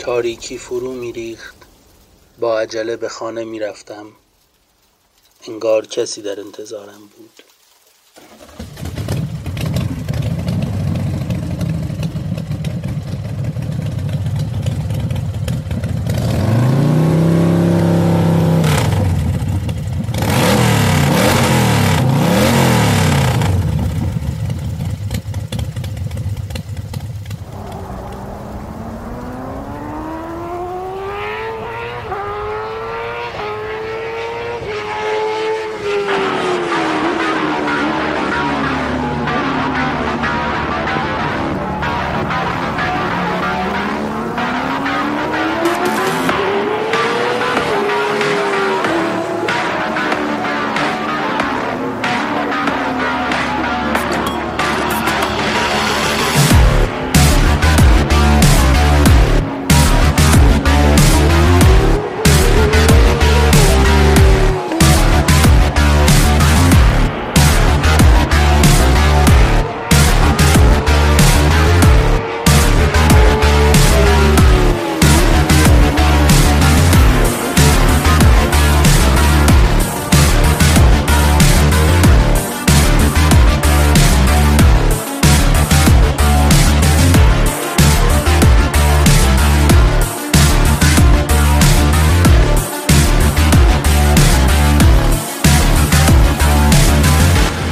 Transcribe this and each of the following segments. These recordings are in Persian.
تاریکی فرو میریخت. با عجله به خانه می‌رفتم. انگار کسی در انتظارم بود.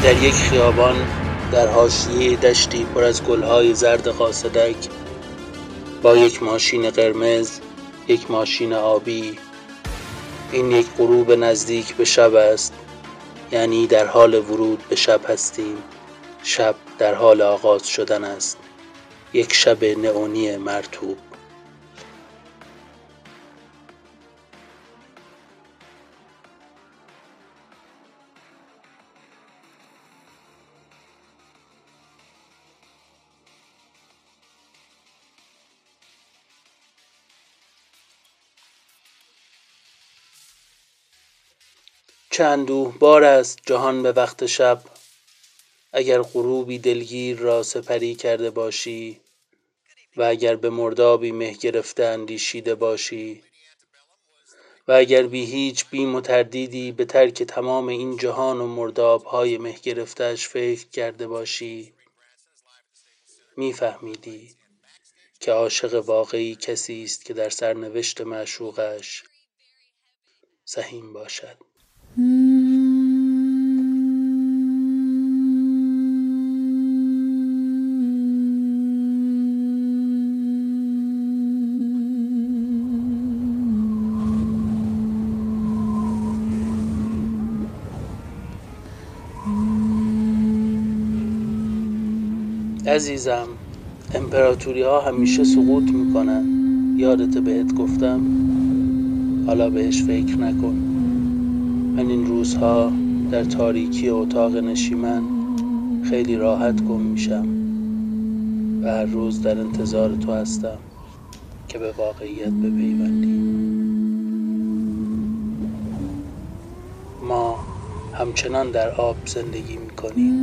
در یک خیابان در حاشیه دشتی پر از گلهای زرد قاصدک با یک ماشین قرمز یک ماشین آبی این یک غروب نزدیک به شب است. یعنی در حال ورود به شب هستیم. شب در حال آغاز شدن است. یک شب نئونی مرطوب. چه اندوهبار است جهان به وقت شب. اگر غروبی دلگیر را سپری کرده باشی و اگر به مردابی مه گرفته اندیشیده باشی و اگر بی هیچ بیم و تردیدی به ترک تمام این جهان و مردابهای مه گرفتهاش فکر کرده باشی میفهمیدی که عاشق واقعی کسی است که در سرنوشت معشوقش سهیم باشد. عزیزم امپراتوری ها همیشه سقوط می‌کنن یادت بهت گفتم. حالا بهش فکر نکن. من این روزها در تاریکی اتاق نشیمن خیلی راحت گم میشم و هر روز در انتظار تو هستم که به واقعیت بپیوندی. ما همچنان در آب زندگی می‌کنیم.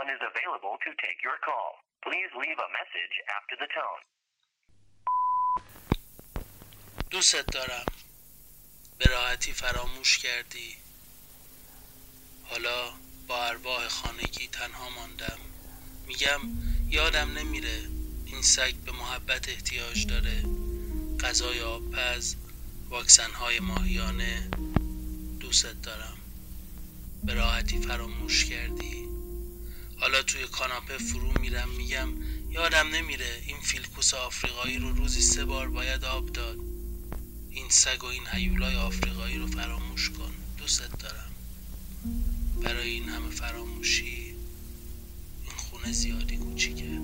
One is available to take your call. Please leave a message after the tone. دوست دارم. به راحتی فراموش کردی. حالا با ارواح خانگی تنها ماندم. میگم یادم نمیره این سگ به محبت احتیاج داره. غذای آبپز واکسن های ماهیانه. دوست دارم. به راحتی فراموش کردی. حالا توی کاناپه فرو میرم میگم یادم نمیره این فیلکوس آفریقایی رو روزی سه بار باید آب داد. این سگ و این هیولای آفریقایی رو فراموش کن. دوست دارم. برای این همه فراموشی این خونه زیادی کوچیکه.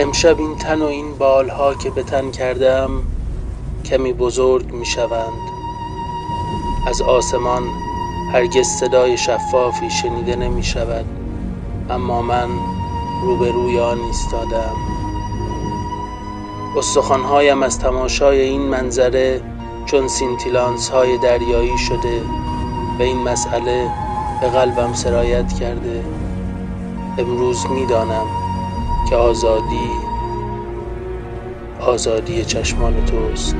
امشب این تن و این بالها که به تن کردم کمی بزرگ می شوند از آسمان هرگز صدای شفافی شنیده نمی شود اما من روبروی آن ایستادم. استخوانهایم از تماشای این منظره چون سینتیلانس های دریایی شده و این مسئله به قلبم سرایت کرده. امروز می‌دانم که آزادی آزادی چشمان توست.